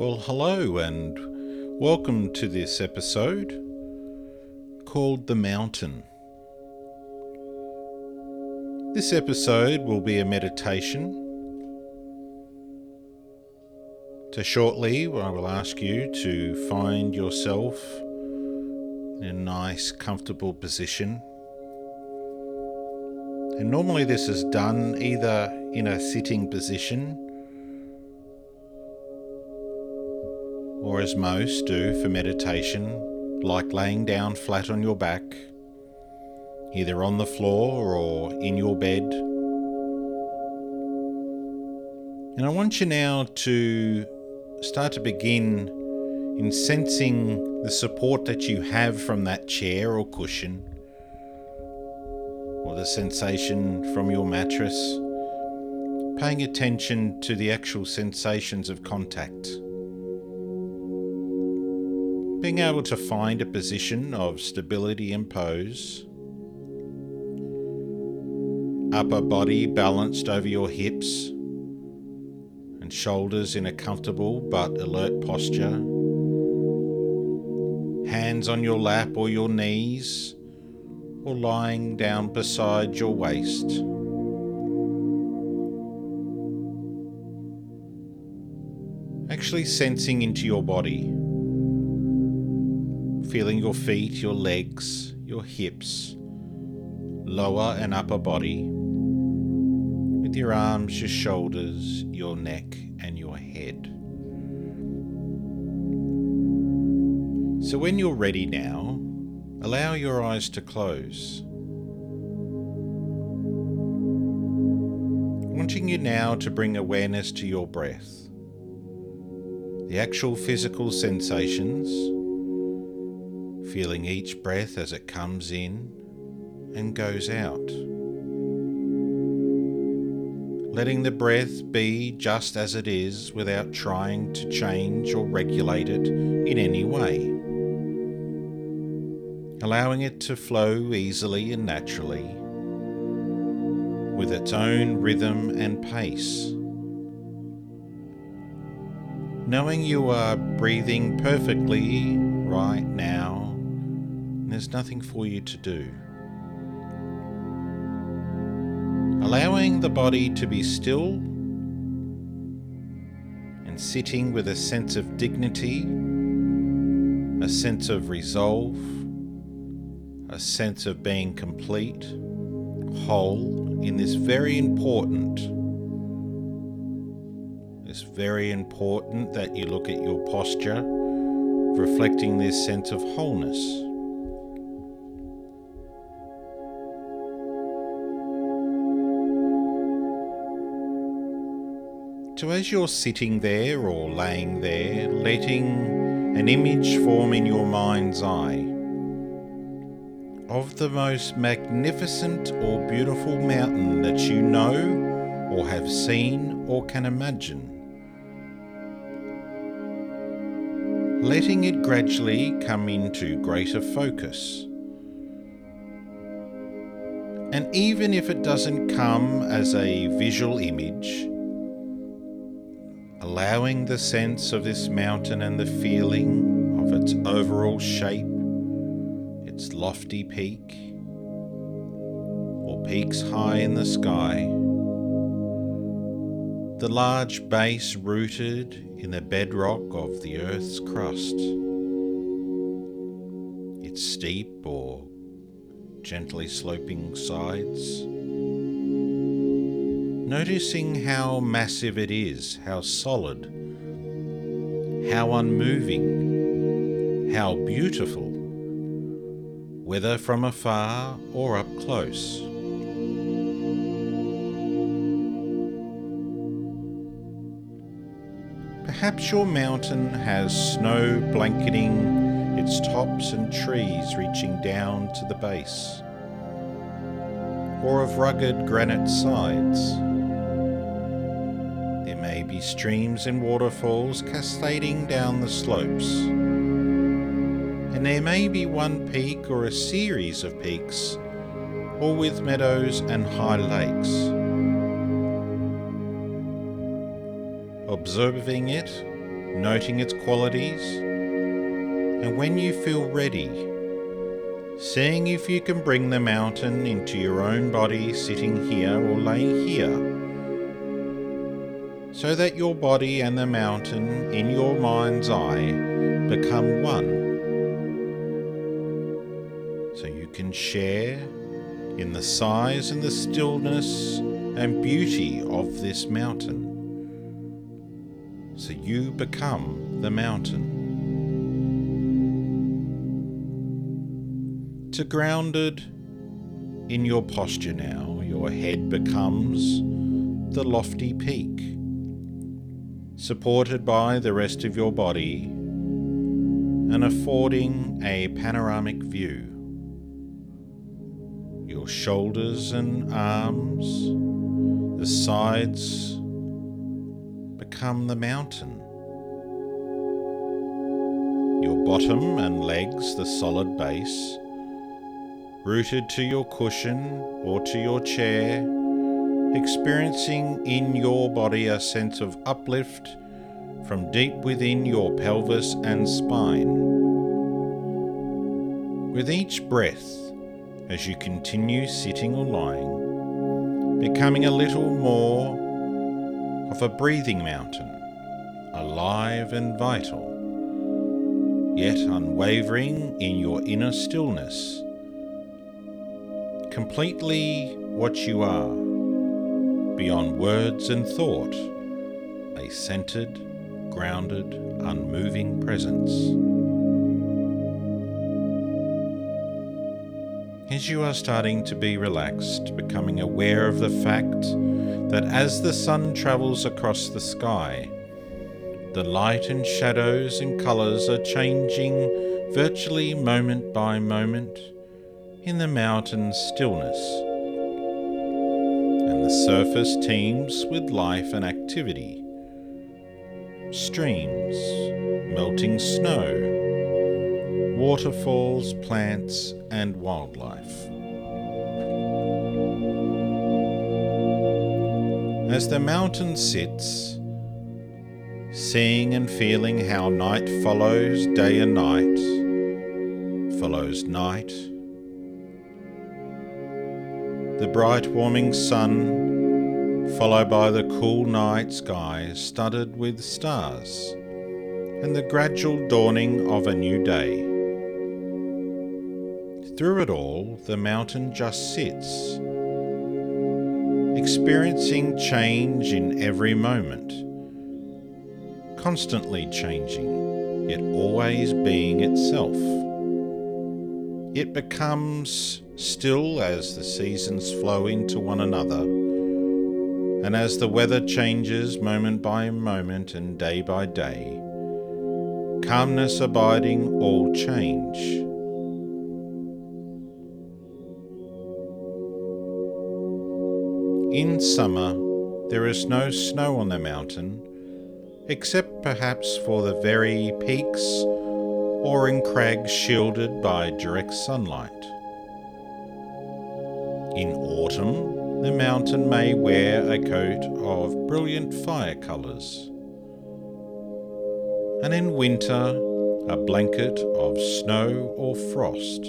Well, hello, and welcome to this episode called The Mountain. This episode will be a meditation. So, shortly, I will ask you to find yourself in a nice, comfortable position. And normally, this is done either in a sitting position or as most do for meditation, like laying down flat on your back, either on the floor or in your bed. And I want you now to start to begin in sensing the support that you have from that chair or cushion, or the sensation from your mattress, paying attention to the actual sensations of contact being able to find a position of stability and pose, upper body balanced over your hips, and shoulders in a comfortable but alert posture, hands on your lap or your knees, or lying down beside your waist. Actually sensing into your body feeling your feet, your legs, your hips, lower and upper body, with your arms, your shoulders, your neck, and your head. So, when you're ready now, allow your eyes to close. Wanting you now to bring awareness to your breath, the actual physical sensations feeling each breath as it comes in and goes out. Letting the breath be just as it is without trying to change or regulate it in any way. Allowing it to flow easily and naturally with its own rhythm and pace. Knowing you are breathing perfectly right now there's nothing for you to do. Allowing the body to be still and sitting with a sense of dignity, a sense of resolve, a sense of being complete, whole in this very important. It's very important that you look at your posture, reflecting this sense of wholeness. So, as you're sitting there or laying there, letting an image form in your mind's eye of the most magnificent or beautiful mountain that you know or have seen or can imagine. Letting it gradually come into greater focus. And even if it doesn't come as a visual image, allowing the sense of this mountain and the feeling of its overall shape, its lofty peak, or peaks high in the sky, the large base rooted in the bedrock of the earth's crust, its steep or gently sloping sides noticing how massive it is, how solid, how unmoving, how beautiful, whether from afar or up close. Perhaps your mountain has snow blanketing its tops and trees reaching down to the base, or of rugged granite sides may be streams and waterfalls cascading down the slopes. And there may be one peak or a series of peaks, or with meadows and high lakes. Observing it noting its qualities, and when you feel ready, seeing if you can bring the mountain into your own body sitting here or laying here so that your body and the mountain in your mind's eye become one. So you can share in the size and the stillness and beauty of this mountain. So you become the mountain. To grounded in your posture now, your head becomes the lofty peak supported by the rest of your body and affording a panoramic view. Your shoulders and arms, the sides become the mountain. Your bottom and legs, the solid base, rooted to your cushion or to your chair experiencing in your body a sense of uplift from deep within your pelvis and spine. With each breath, as you continue sitting or lying, becoming a little more of a breathing mountain, alive and vital, yet unwavering in your inner stillness, completely what you are beyond words and thought, a centered, grounded, unmoving presence. As you are starting to be relaxed, becoming aware of the fact that as the sun travels across the sky, the light and shadows and colours are changing virtually moment by moment in the mountain stillness the surface teems with life and activity. Streams, melting snow, waterfalls, plants, and wildlife. As the mountain sits, seeing and feeling how night follows day and night, follows night the bright warming sun, followed by the cool night sky studded with stars, and the gradual dawning of a new day. Through it all, the mountain just sits, experiencing change in every moment, constantly changing, yet always being itself. It becomes still as the seasons flow into one another, and as the weather changes moment by moment and day by day, calmness abiding all change. In summer, there is no snow on the mountain, except perhaps for the very peaks or in crags shielded by direct sunlight. In autumn, the mountain may wear a coat of brilliant fire colours, and in winter, a blanket of snow or frost.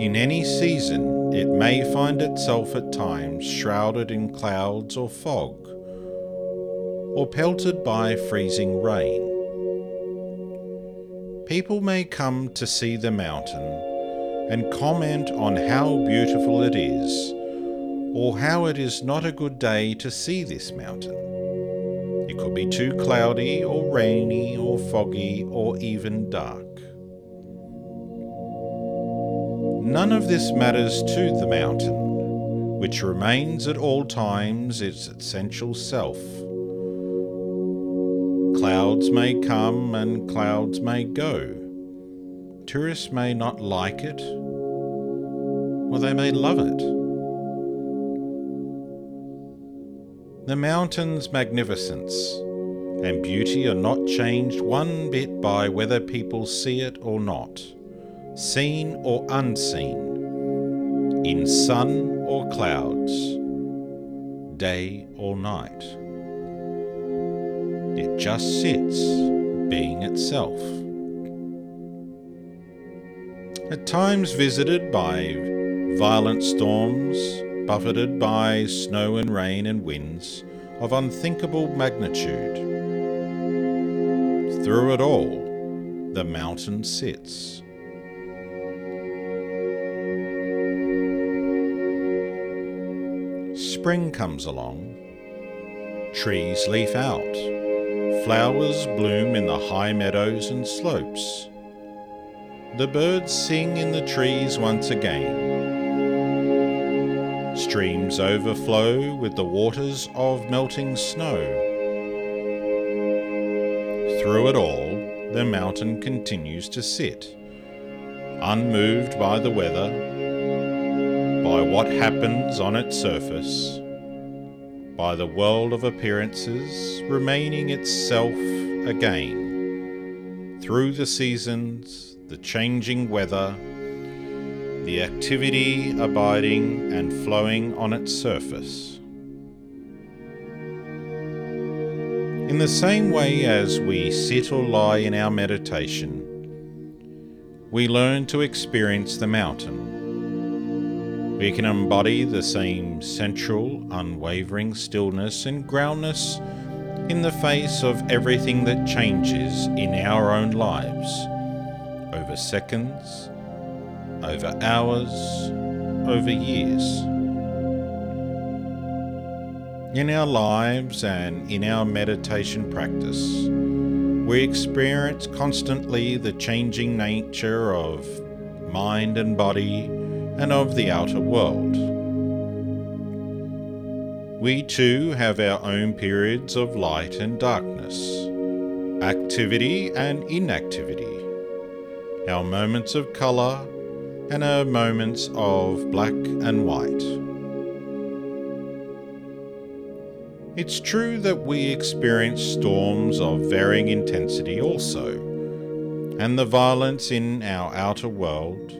In any season, it may find itself at times shrouded in clouds or fog, or pelted by freezing rain. People may come to see the mountain and comment on how beautiful it is, or how it is not a good day to see this mountain. It could be too cloudy, or rainy, or foggy, or even dark. None of this matters to the mountain, which remains at all times its essential self. Clouds may come and clouds may go Tourists may not like it, or they may love it. The mountain's magnificence and beauty are not changed one bit by whether people see it or not, seen or unseen, in sun or clouds, day or night. It just sits, being itself. At times visited by violent storms, buffeted by snow and rain and winds of unthinkable magnitude. Through it all, the mountain sits. Spring comes along. Trees leaf out. Flowers bloom in the high meadows and slopes. The birds sing in the trees once again. Streams overflow with the waters of melting snow. Through it all, the mountain continues to sit, unmoved by the weather, by what happens on its surface, by the world of appearances remaining itself again, through the seasons, the changing weather, the activity abiding and flowing on its surface. In the same way as we sit or lie in our meditation, we learn to experience the mountain. We can embody the same central, unwavering stillness and groundness in the face of everything that changes in our own lives over seconds, over hours, over years. In our lives and in our meditation practice, we experience constantly the changing nature of mind and body and of the outer world. We too have our own periods of light and darkness, activity and inactivity our moments of colour, and our moments of black and white. It's true that we experience storms of varying intensity also, and the violence in our outer world,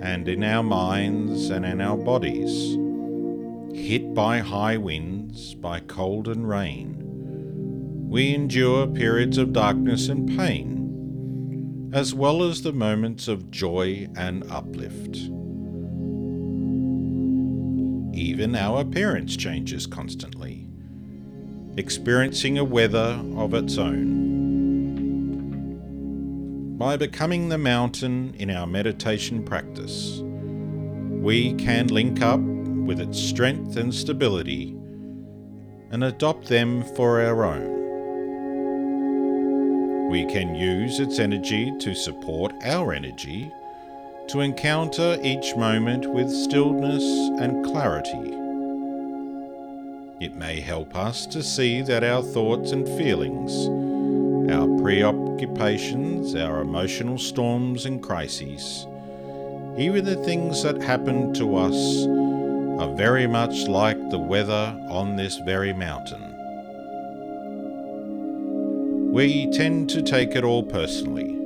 and in our minds and in our bodies, hit by high winds, by cold and rain. We endure periods of darkness and pain as well as the moments of joy and uplift. Even our appearance changes constantly, experiencing a weather of its own. By becoming the mountain in our meditation practice, we can link up with its strength and stability and adopt them for our own. We can use its energy to support our energy, to encounter each moment with stillness and clarity. It may help us to see that our thoughts and feelings, our preoccupations, our emotional storms and crises, even the things that happen to us, are very much like the weather on this very mountain. We tend to take it all personally,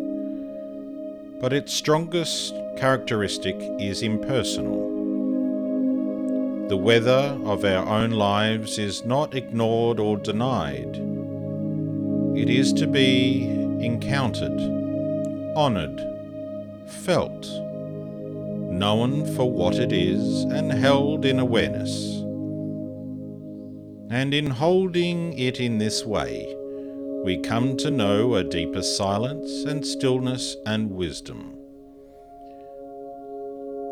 but its strongest characteristic is impersonal. The weather of our own lives is not ignored or denied. It is to be encountered, honoured, felt, known for what it is, and held in awareness. And in holding it in this way, we come to know a deeper silence and stillness and wisdom.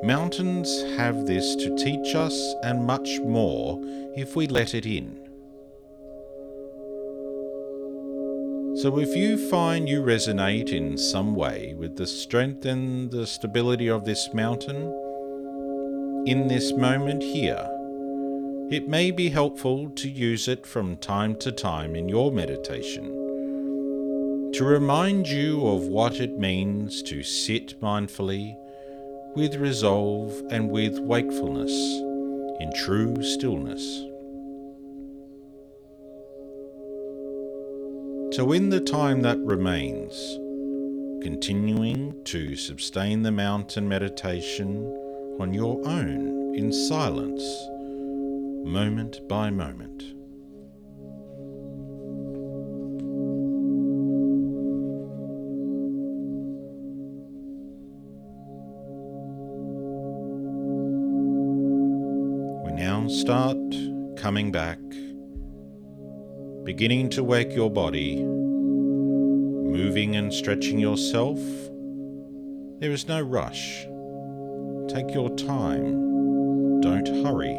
Mountains have this to teach us and much more if we let it in. So, if you find you resonate in some way with the strength and the stability of this mountain, in this moment here, it may be helpful to use it from time to time in your meditation to remind you of what it means to sit mindfully, with resolve and with wakefulness, in true stillness. So, in the time that remains, continuing to sustain the mountain meditation on your own in silence, moment by moment. now start coming back beginning to wake your body, moving and stretching yourself. There is no rush. Take your time. Don't hurry.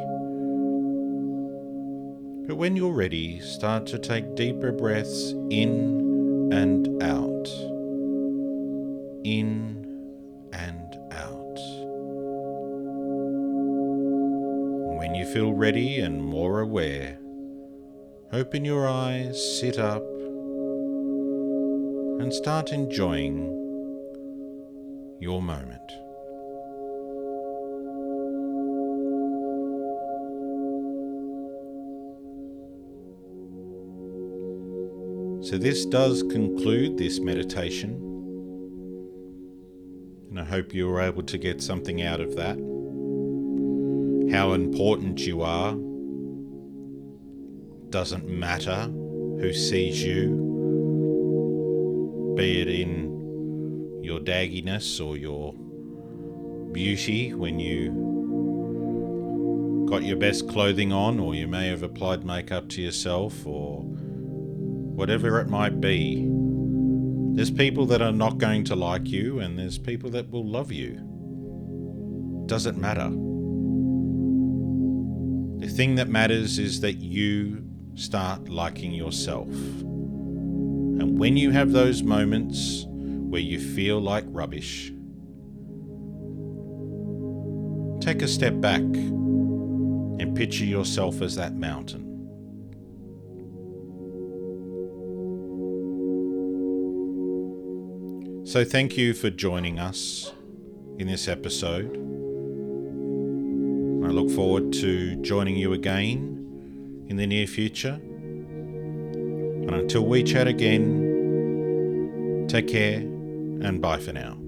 But when you're ready, start to take deeper breaths in and out. In and out. When you feel ready and more aware, open your eyes, sit up, and start enjoying your moment. So, this does conclude this meditation, and I hope you were able to get something out of that. How important you are doesn't matter who sees you, be it in your dagginess or your beauty when you got your best clothing on, or you may have applied makeup to yourself, or whatever it might be. There's people that are not going to like you, and there's people that will love you. Doesn't matter. The thing that matters is that you start liking yourself. And when you have those moments where you feel like rubbish, take a step back and picture yourself as that mountain. So, thank you for joining us in this episode. I look forward to joining you again in the near future. And until we chat again, take care and bye for now.